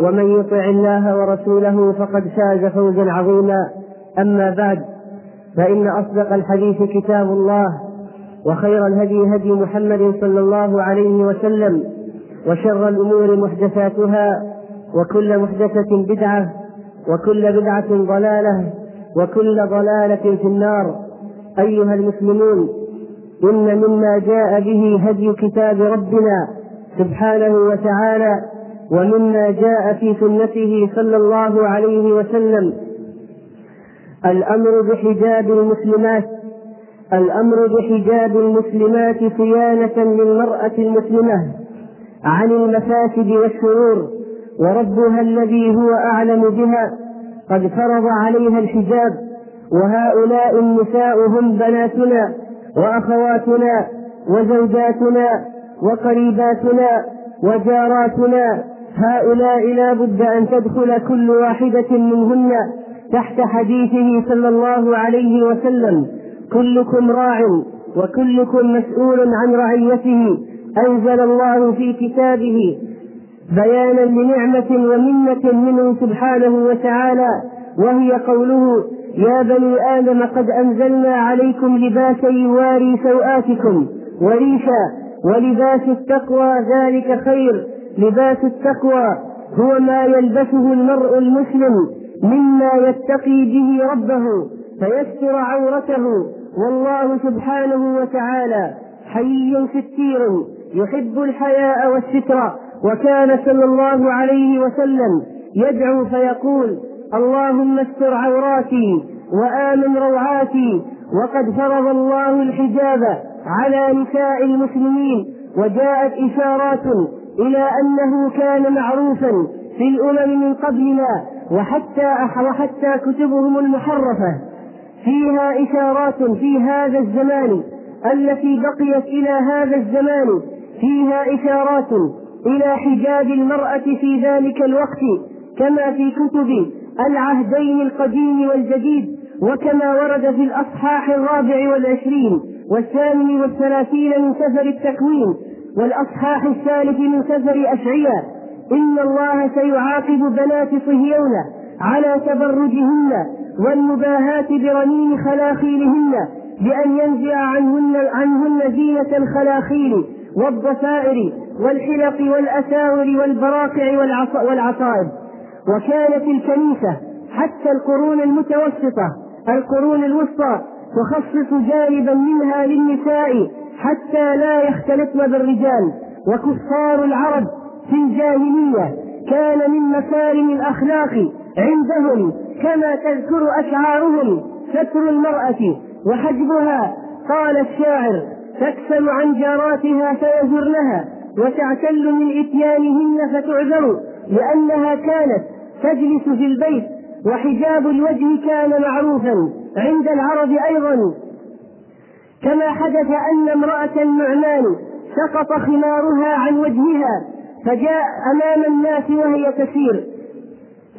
ومن يطع الله ورسوله فقد فاز فوزا عظيما. أما بعد فإن أصدق الحديث كتاب الله وخير الهدي هدي محمد صلى الله عليه وسلم وشر الأمور محدثاتها وكل محدثة بدعة وكل بدعة ضلالة وكل ضلالة في النار. أيها المسلمون إن مما جاء به هدي كتاب ربنا سبحانه وتعالى ومما جاء في سنته صلى الله عليه وسلم. الأمر بحجاب المسلمات الأمر بحجاب المسلمات صيانة للمرأة المسلمة عن المفاسد والشرور وربها الذي هو أعلم بها قد فرض عليها الحجاب وهؤلاء النساء هم بناتنا وأخواتنا وزوجاتنا وقريباتنا وجاراتنا هؤلاء لا بد أن تدخل كل واحدة منهن تحت حديثه صلى الله عليه وسلم. كلكم راع وكلكم مسؤول عن رعيته. أنزل الله في كتابه بيانا لنعمة ومنة منه سبحانه وتعالى وهي قوله يا بني آدم قد أنزلنا عليكم لباسا يواري سوآتكم وريشا ولباس التقوى ذلك خير لباس التقوى هو ما يلبسه المرء المسلم مما يتقي به ربه فيستر عورته. والله سبحانه وتعالى حي ستير يحب الحياء والستر وكان صلى الله عليه وسلم يدعو فيقول اللهم استر عوراتي وآمن روعاتي وقد فرض الله الحجاب على نساء المسلمين وجاءت إشارات إلى أنه كان معروفا في الأمم من قبلنا وحتى وحتى كتبهم المحرفة. فيها إشارات في هذا الزمان التي بقيت إلى هذا الزمان. فيها إشارات إلى حجاب المرأة في ذلك الوقت كما في كتب العهدين القديم والجديد وكما ورد في الأصحاح الرابع والعشرين والثامن والثلاثين من سفر التكوين. والأصحاح الثالث من سفر أشعياء إن الله سيعاقب بنات صهيون على تبرجهن والمباهاة برنين خلاخيلهن بأن ينزع عنهن عنهن زينة الخلاخيل والضفائر والحلق والأساور والبراقع والعصائب. وكانت الكنيسة حتى القرون المتوسطة القرون الوسطى تخصص جانبا منها للنساء حتى لا يختلطن بالرجال وكفار العرب في الجاهلية. كان من مكارم الأخلاق عندهم كما تذكر أشعارهم ستر المرأة وحجبها. قال الشاعر تكسل عن جاراتها فيزرنها وتعتل من إتيانهن فتعذر لأنها كانت تجلس في البيت وحجاب الوجه كان معروفا. عند العرب أيضا كما حدث أن امرأة النعمان سقط خمارها عن وجهها فجاء أمام الناس وهي تسير.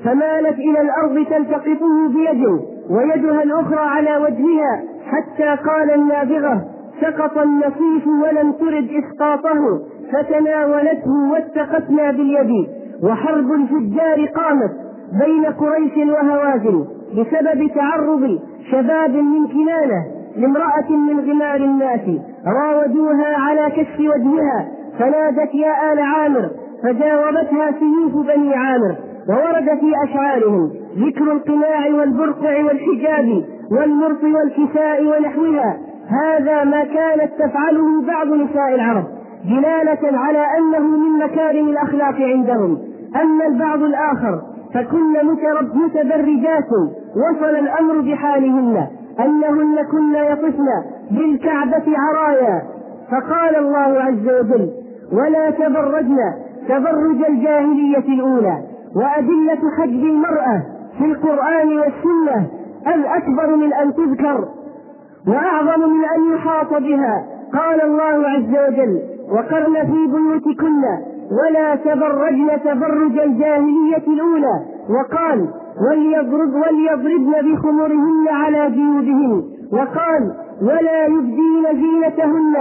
فمالت إلى الأرض تلتقطه بيده ويدها الأخرى على وجهها حتى قال النابغة سقط النصيف ولم ترد إسقاطه فتناولته واتقتنا باليد. وحرب الفجار قامت بين قريش وهوازن بسبب تعرض شباب من كنانة. لامرأة من غمار الناس راودوها على كشف وجهها فنادت يا آل عامر فجاوبتها سيوف بني عامر وورد في أشعارهم ذكر القناع والبرقع والحجاب والمرط والكساء ونحوها. هذا ما كانت تفعله بعض نساء العرب دلالة على أنه من مكارم الأخلاق عندهم. أما البعض الآخر فكن متبرجات وصل الأمر بحالهن. أنهن كن يطفن بالكعبة عرايا. فقال الله عز وجل ولا تبرجن تبرج الجاهلية الأولى وأدلة حجب المرأة في القرآن والسنة الأكبر من أن تذكر وأعظم من أن يحاط بها. قال الله عز وجل وقرن في بيوتكن ولا تبرجن تبرج الجاهلية الأولى. وقال وليضرب وليضربن بخمرهن على جيوبهن. وقال ولا يبدين زينتهن.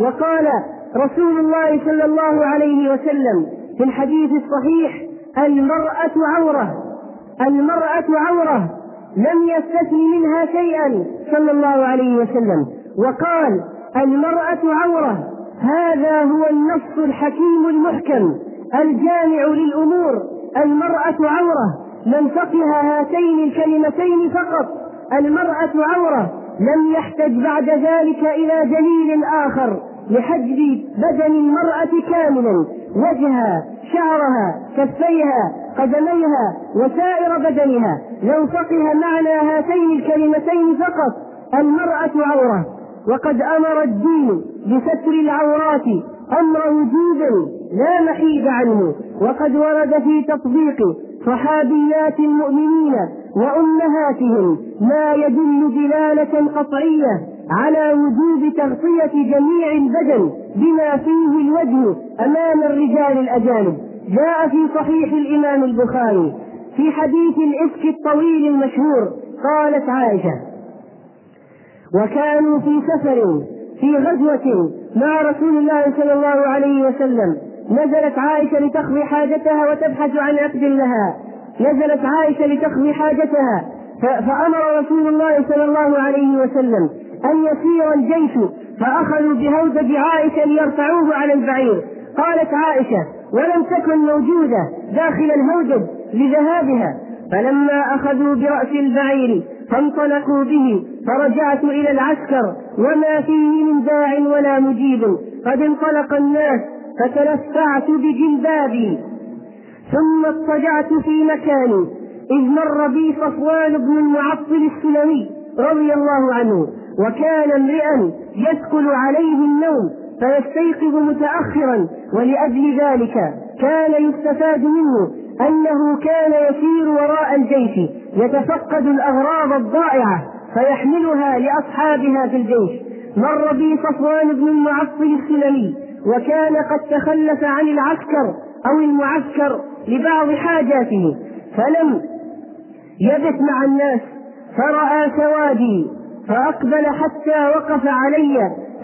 وقال رسول الله صلى الله عليه وسلم في الحديث الصحيح المرأة عورة. المرأة عورة لم يستثن منها شيئا صلى الله عليه وسلم. وقال المرأة عورة. هذا هو النص الحكيم المحكم الجامع للأمور المرأة عورة. من فقه هاتين الكلمتين فقط المرأة عورة لم يحتج بعد ذلك إلى دليل آخر لحجب بدن المرأة كاملا وجهها شعرها كفيها قدميها وسائر بدنها. لو فقه معنى هاتين الكلمتين فقط المرأة عورة. وقد أمر الدين بستر العورات أمر وجوب لا محيد عنه. وقد ورد في تطبيق صحابيات المؤمنين وأمهاتهم ما يدل دلالة قطعية على وجوب تغطية جميع البدن بما فيه الوجه أمام الرجال الأجانب. جاء في صحيح الإمام البخاري في حديث الإفك الطويل المشهور قالت عائشة وكانوا في سفر في غزوة مع رسول الله صلى الله عليه وسلم نزلت عائشة لتقضي حاجتها وتبحث عن عقد لها. نزلت عائشة لتقضي حاجتها. فأمر رسول الله صلى الله عليه وسلم أن يسير الجيش فأخذوا بهودج عائشة ليرفعوه على البعير. قالت عائشة ولم تكن موجودة داخل الهودج لذهابها. فلما أخذوا برأس البعير فانطلقوا به فرجعت إلى العسكر. وما فيه من داع ولا مجيب. قد انطلق الناس فتلفعت بجلبابي ثم اضطجعت في مكاني إذ مر بي صفوان بن المعطل السلمي رضي الله عنه وكان امرئا يثقل عليه النوم فيستيقظ متأخرا ولأجل ذلك كان يستفاد منه أنه كان يسير وراء الجيش يتفقد الأغراض الضائعة فيحملها لأصحابها في الجيش. مر بي صفوان بن المعطل السلمي وكان قد تخلف عن العسكر أو المعسكر لبعض حاجاته فلم يبت مع الناس فرأى سوادي فأقبل حتى وقف علي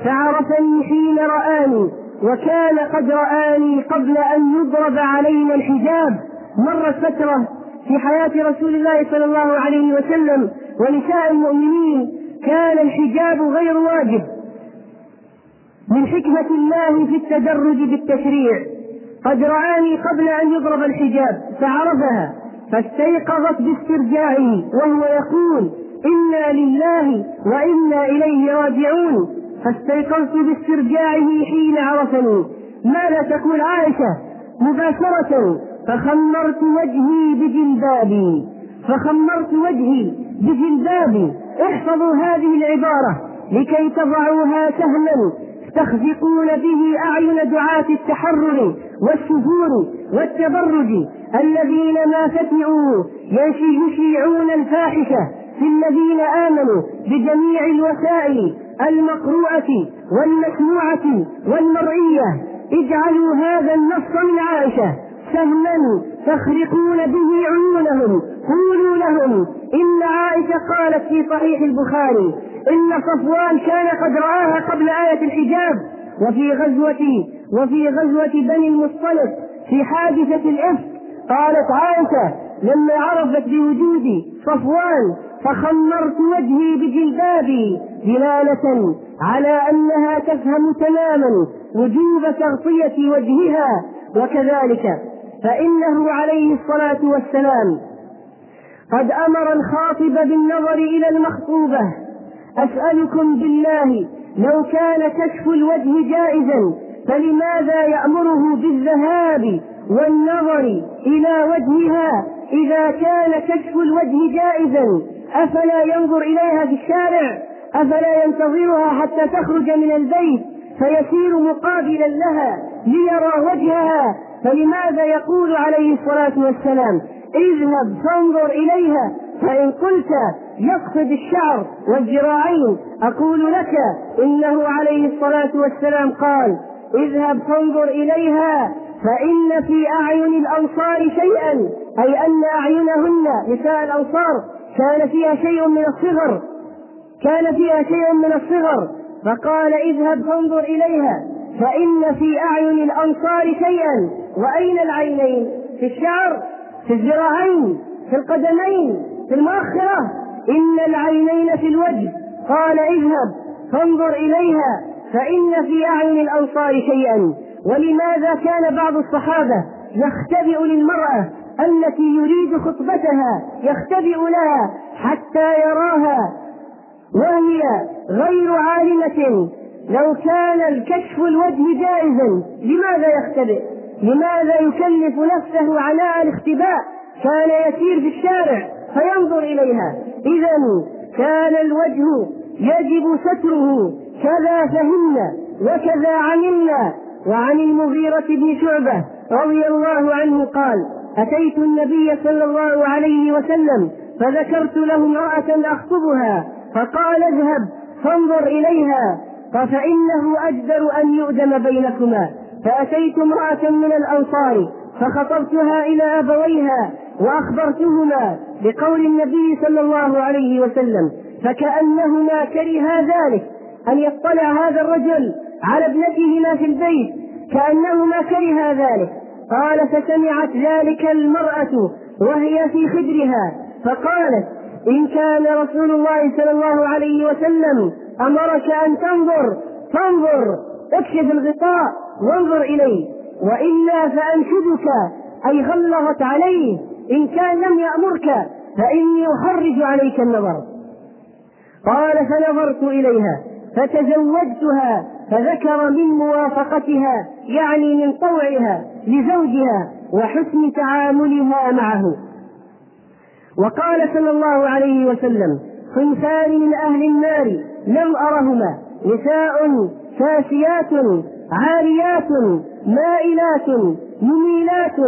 فعرفني حين رآني وكان قد رآني قبل أن يضرب علينا الحجاب. مرت فترة في حياة رسول الله صلى الله عليه وسلم ونساء المؤمنين كان الحجاب غير واجب. من حكمة الله في التدرج بالتشريع. قد رآني قبل أن يضرب الحجاب فعرفها فاستيقظت باسترجاعه وهو يقول إنا لله وإنا إليه راجعون. فاستيقظت باسترجاعه حين عرفني ماذا تقول عائشة؟ مباشرة فخمرت وجهي بجلبابي. فخمرت وجهي بجلبابي. احفظوا هذه العبارة لكي تضعوها سهلا. تخفقون به أعين دعاة التحرر والسفور والتبرج. الذين ما فتئوا يشيعون الفاحشة في الذين آمنوا بجميع الوسائل المقروءة والمسموعة والمرئية. اجعلوا هذا النص من عائشة سهلا تخرقون به عيونهم. قولوا لهم إن عائشة قالت في صحيح البخاري إن صفوان كان قد رآها قبل آية الحجاب وفي غزوة وفي غزوة بني المصطلق في حادثة الإفك. قالت عائشة لما عرفت بوجود صفوان فخمرت وجهي بجلبابي دلالة على أنها تفهم تماما وجوب تغطية وجهها. وكذلك فإنه عليه الصلاة والسلام قد أمر الخاطب بالنظر إلى المخطوبة. أسألكم بالله لو كان كشف الوجه جائزا فلماذا يأمره بالذهاب والنظر إلى وجهها إذا كان كشف الوجه جائزا؟ أفلا ينظر إليها في الشارع؟ أفلا ينتظرها حتى تخرج من البيت فيسير مقابلا لها ليرى وجهها؟ فلماذا يقول عليه الصلاة والسلام؟ اذهب فانظر إليها فإن قلت يقصد الشعر والذراعين أقول لك إنه عليه الصلاة والسلام قال اذهب فانظر إليها فإن في أعين الأنصار شيئا أي أن أعينهن نساء الأنصار كان فيها شيء من الصغر كان فيها شيء من الصغر فقال اذهب فانظر إليها فإن في أعين الأنصار شيئا وأين العينين؟ في الشعر في الذراعين في القدمين. في المؤخرة إن العينين في الوجه. قال اذهب فانظر إليها فإن في أعين الأنصار شيئا. ولماذا كان بعض الصحابة يختبئ للمرأة التي يريد خطبتها يختبئ لها حتى يراها؟ وهي غير عالمة. لو كان الكشف الوجه جائزا لماذا يختبئ؟ لماذا يكلف نفسه عناء الاختباء؟ كان يسير في الشارع. فينظر إليها. إذا كان الوجه يجب ستره. كذا فهمنا وكذا علمنا. وعن المغيرة بن شعبة رضي الله عنه قال أتيت النبي صلى الله عليه وسلم فذكرت له امرأة أخطبها فقال اذهب فانظر إليها فإنه أجدر أن يؤدم بينكما. فأتيت امرأة من الأنصار فخطبتها إلى أبويها وأخبرتهما بقول النبي صلى الله عليه وسلم فكأنهما كرها ذلك أن يطلع هذا الرجل على ابنتهما في البيت كأنهما كرها ذلك. قال فسمعت ذلك المرأة وهي في خدرها فقالت إن كان رسول الله صلى الله عليه وسلم أمرك أن تنظر فانظر اكشف الغطاء وانظر إليه وإلا فأنشدك أي غلظت عليه. إن كان لم يأمرك فإني أخرج عليك النظر. قال فنظرت إليها فتزوجتها فذكر من موافقتها يعني من طوعها لزوجها وحسن تعاملها معه. وقال صلى الله عليه وسلم صنفان من أهل النار لم أرهما نساء كاسيات عاريات مائلات. مميلات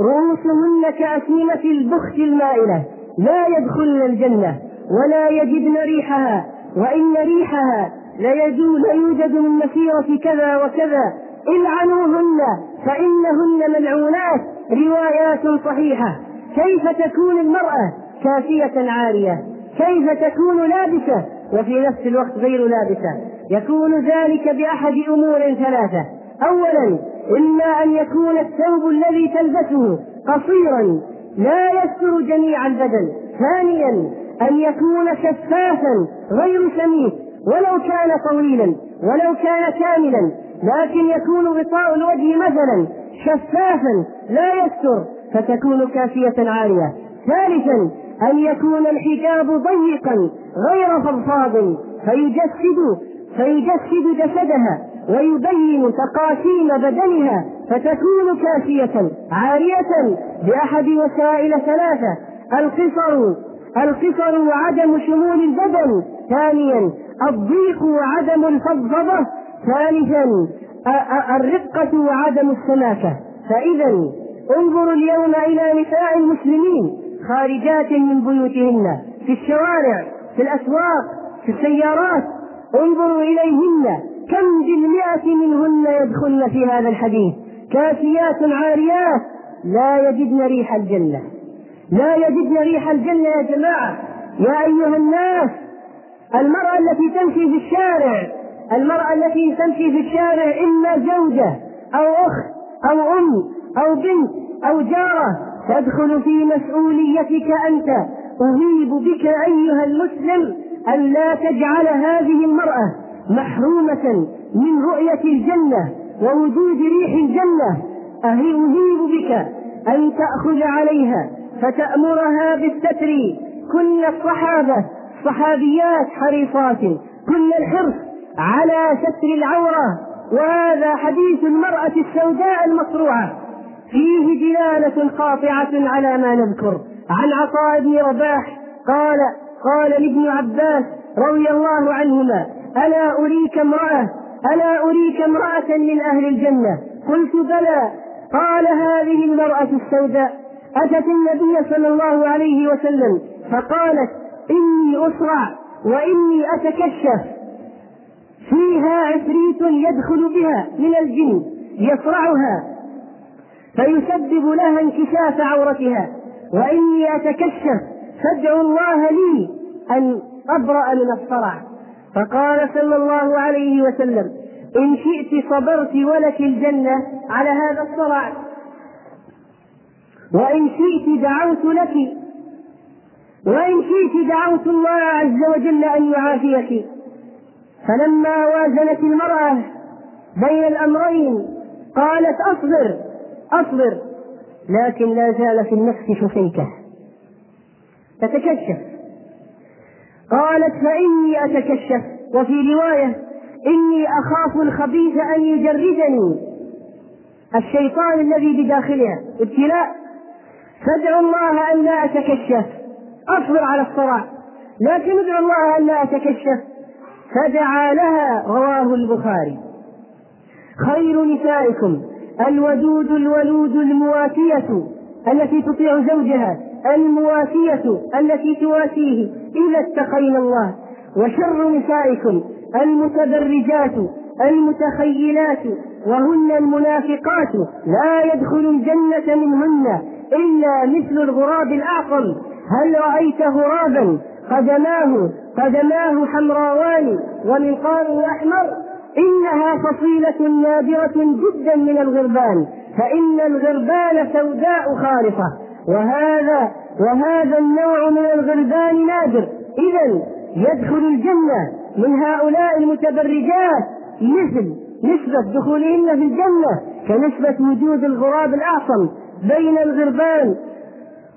رؤوسهن كأسنمة البخت المائلة. لا يدخلن الجنة ولا يجدن ريحها وإن ريحها ليوجد من مسيرة كذا وكذا. العنوهن فإنهن ملعونات. روايات صحيحة. كيف تكون المرأة كافية عارية؟ كيف تكون لابسة؟ وفي نفس الوقت غير لابسة. يكون ذلك بأحد أمور ثلاثة. أولا إما أن يكون الثوب الذي تلبسه قصيرا لا يستر جميع البدن ثانيا أن يكون شفافا غير سميك ولو كان طويلا ولو كان كاملا لكن يكون غطاء الوجه مثلا شفافا لا يستر فتكون كافية عالية. ثالثا أن يكون الحجاب ضيقا غير فضفاض فيجسد فيجسد جسدها. ويبين تقاسيم بدنها فتكون كافية عارية بأحد وسائل ثلاثة. القصر القصر وعدم شمول البدن. ثانيا الضيق وعدم الفضفضة. ثالثا الرقة وعدم السماكة. فإذا انظروا اليوم إلى نساء المسلمين خارجات من بيوتهن في الشوارع في الأسواق في السيارات. انظروا إليهن. كم بالمئة منهن يدخلن في هذا الحديث؟ كاسيات عاريات لا يجدن ريح الجنة. لا يجدن ريح الجنة يا جماعة. يا أيها الناس المرأة التي تمشي في الشارع المرأة التي تمشي في الشارع إما زوجة أو أخت أو أم أو بنت أو جارة تدخل في مسؤوليتك أنت. أهيب بك أيها المسلم أن لا تجعل هذه المرأة محرومة من رؤية الجنة ووجود ريح الجنة. أهيب بك أن تأخذ عليها فتأمرها بالستر. كن الصحابة صحابيات حريصات. كن الحرص على ستر العورة. وهذا حديث المرأة السوداء المصروعة. فيه دلالة قاطعة على ما نذكر. عن عطاء بن رباح قال قال لابن عباس رضي الله عنهما ألا أريك امرأة ألا أريك امرأة من أهل الجنة؟ قلت بلى. قال هذه المرأة السوداء أتت النبي صلى الله عليه وسلم فقالت إني أسرع وإني أتكشف. فيها عفريت يدخل بها من الجن يصرعها فيسبب لها انكشاف عورتها. وإني أتكشف فادعوا الله لي أن أبرأ من الصرع. فقال صلى الله عليه وسلم إن شئت صبرت ولك الجنة على هذا الصرع وإن شئت دعوت لك وإن شئت دعوت الله عز وجل أن يعافيك. فلما وازنت المرأة بين الأمرين قالت أصبر أصبر لكن لا زال في النفس شفيكة. تتكشف. قالت فإني أتكشف وفي رواية إني أخاف الخبيث أن يجردني الشيطان الذي بداخلها ابتلاء. فادعوا الله أن لا أتكشف. أصبر على الصراع. لكن ادعوا الله أن لا أتكشف. فدعا لها رواه البخاري. خير نسائكم الودود الولود المواسية التي تطيع زوجها المواسية التي تواسيه. إذا اتقينا الله وشر نسائكم المتبرجات المتخيلات وهن المنافقات لا يدخل الجنة منهن إلا مثل الغراب الأعقم. هل رأيت غرابا قدماه قدماه حمراوان ومنقاره أحمر؟ إنها فصيلة نادرة جدا من الغربان فإن الغربان سوداء خالصة وهذا وهذا النوع من الغربان نادر. إذا يدخل الجنة من هؤلاء المتبرجات مثل نسبة دخولهن في الجنة كنسبة وجود الغراب الأعصم بين الغربان.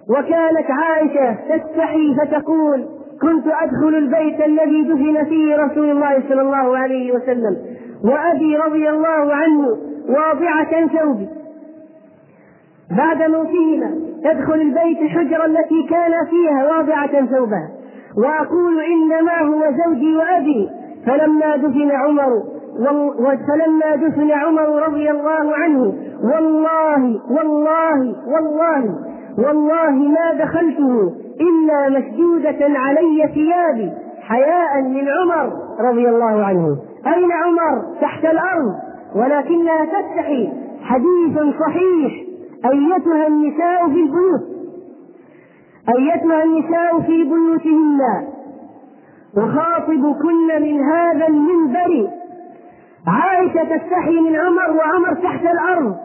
وكانت عائشة تستحي فتقول كنت أدخل البيت الذي دفن فيه رسول الله صلى الله عليه وسلم وأبي رضي الله عنه واضعة ثوبي. بعد موتهما تدخل البيت الحجرة التي كان فيها واضعة ثوبها. وأقول إنما هو زوجي وأبي. فلما دفن عمر فلما دفن عمر رضي الله عنه والله والله والله والله ما دخلته إلا مشدودة علي ثيابي حياء من عمر رضي الله عنه. أين عمر؟ تحت الأرض. ولكنها تستحي. حديث صحيح. أيتها النساء في البيوت. أيتها النساء في بيوتهن. أخاطب كل من هذا المنبر. عائشة تستحي من عمر وعمر تحت الأرض.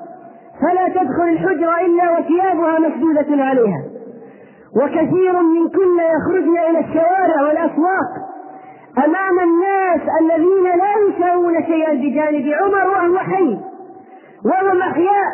فلا تدخل الحجرة إلا وثيابها مشدودة عليها. وكثير من كن يخرجن إلى الشوارع والأسواق. أمام الناس الذين لا يساوون شيئا بجانب عمر وهو حي. وهم أحياء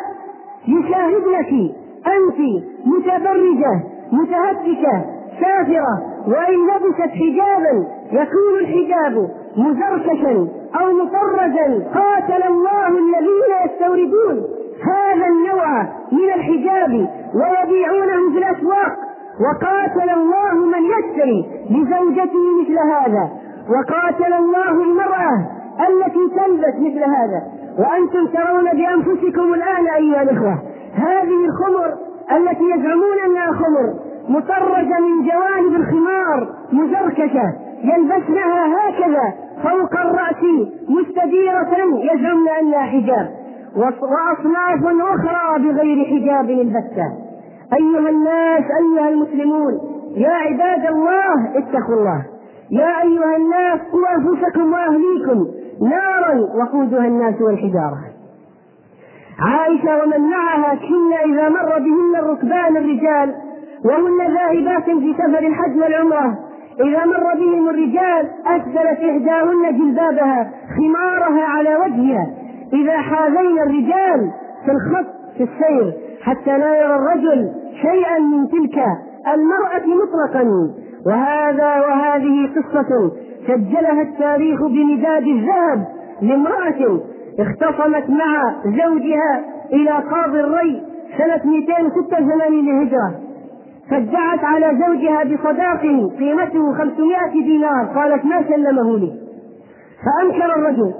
يشاهدنك. أنت متبرجة. متهتكة سافرة وإن لبست حجابا يكون الحجاب مزركشا أو مطرزا قاتل الله الذين يستوردون. هذا النوع من الحجاب ويبيعونه في الأسواق. وقاتل الله من يشتري لزوجته مثل هذا. وقاتل الله المرأة التي تلبس مثل هذا. وأنتم ترون بأنفسكم الآن أيها الإخوة هذه الخمر التي يزعمون أنها خمر مطرزة من جوانب الخمار مزركشة يلبسنها هكذا فوق الرأس مستديرة يزعمن أنها حجاب. وأصناف أخرى بغير حجاب البتة أيها الناس أيها المسلمون يا عباد الله اتقوا الله. يا أيها الناس قوا أنفسكم وأهليكم نارا وقودها الناس والحجارة. عائشة ومن معها كن إذا مر بهن الركبان الرجال وهن ذاهبات في سفر الحج والعمرة. إذا مر بهم الرجال أسدلت إحداهن جلبابها خمارها على وجهها. إذا حاذين الرجال في الخط في السير حتى لا يرى الرجل شيئا من تلك المرأة مطلقا. وهذا وهذه قصة سجلها التاريخ بمداد الذهب لامرأة اختصمت مع زوجها إلى قاضي الري سنة 286 للهجرة. فادعت على زوجها بصداق قيمته 500 دينار. قالت ما سلمه لي. فأنكر الرجل.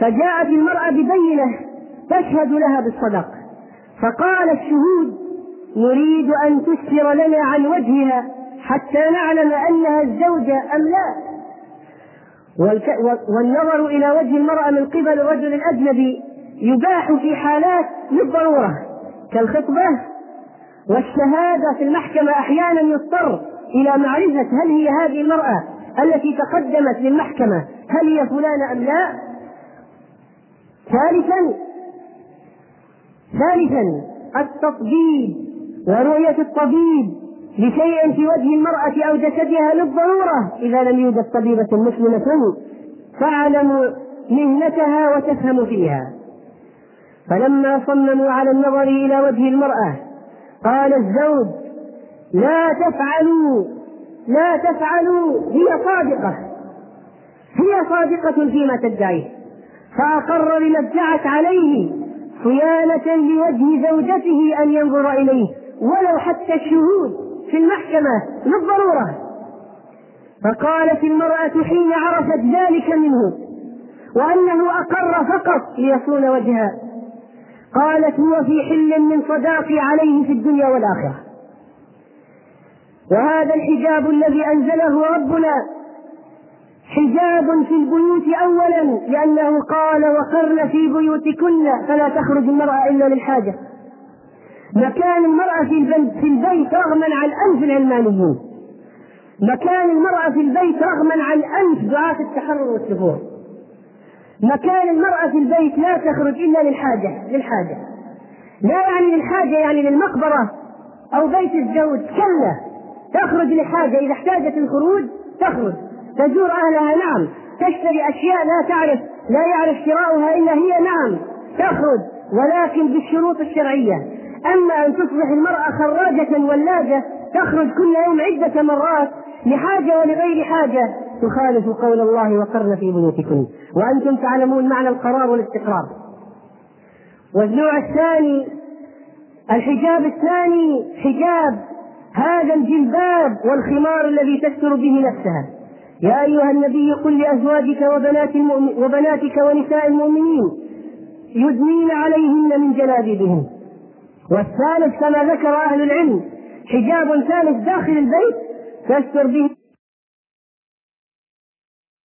فجاءت المرأة ببينة تشهد لها بالصداق. فقال الشهود نريد أن تسفر لنا عن وجهها حتى نعلم أنها الزوجة أم لا. والنظر إلى وجه المرأة من قبل الرجل الأجنبي يباح في حالات للضرورة كالخطبة والشهادة في المحكمة أحيانا يضطر إلى معرفة هل هي هذه المرأة التي تقدمت للمحكمة هل هي فلانة أم لا. ثالثا ثالثا التطبيب ورؤية الطبيب لشيء في وجه المرأة أو جسدها للضرورة إذا لم يوجد طبيبة مسلمة تعلم مهنتها وتفهم فيها. فلما صمموا على النظر إلى وجه المرأة قال الزوج لا تفعلوا لا تفعلوا هي صادقة. هي صادقة فيما تدعيه فأقر بما ادعت عليه صيانة لوجه زوجته أن ينظر إليه ولو حتى الشهود. في المحكمة للضرورة. فقالت المرأة حين عرفت ذلك منه وأنه أقر فقط ليصون وجهها. قالت هو في حل من صداقي عليه في الدنيا والآخرة. وهذا الحجاب الذي أنزله ربنا حجاب في البيوت أولا لأنه قال وقرن في بيوتكن فلا تخرج المرأة إلا للحاجة. مكان المرأة في البيت في البيت رغما عن أنف العلمانيين مكان المرأة في البيت رغما عن أنف دعاة التحرر والثبور مكان المرأة في البيت لا تخرج إلا للحاجة للحاجة. لا يعني للحاجة يعني للمقبرة أو بيت الزوج. كلا. تخرج لحاجة. إذا احتاجت الخروج تخرج. تزور أهلها. نعم. تشتري أشياء لا تعرف لا يعرف شراؤها إلا هي. نعم. تخرج. ولكن بالشروط الشرعية. أما أن تصبح المرأة خراجة ولاجة تخرج كل يوم عدة مرات لحاجة ولغير حاجة. تخالف قول الله وقرن في بيوتكن وأنتم تعلمون معنى القرار والاستقرار. والنوع الثاني الحجاب الثاني حجاب هذا الجلباب والخمار الذي تستر به نفسها. يا أيها النبي قل لأزواجك وبنات وبناتك ونساء المؤمنين يدنين عليهن من جلابيبهن. والثالث كما ذكر أهل العلم حجاب ثالث داخل البيت تستر به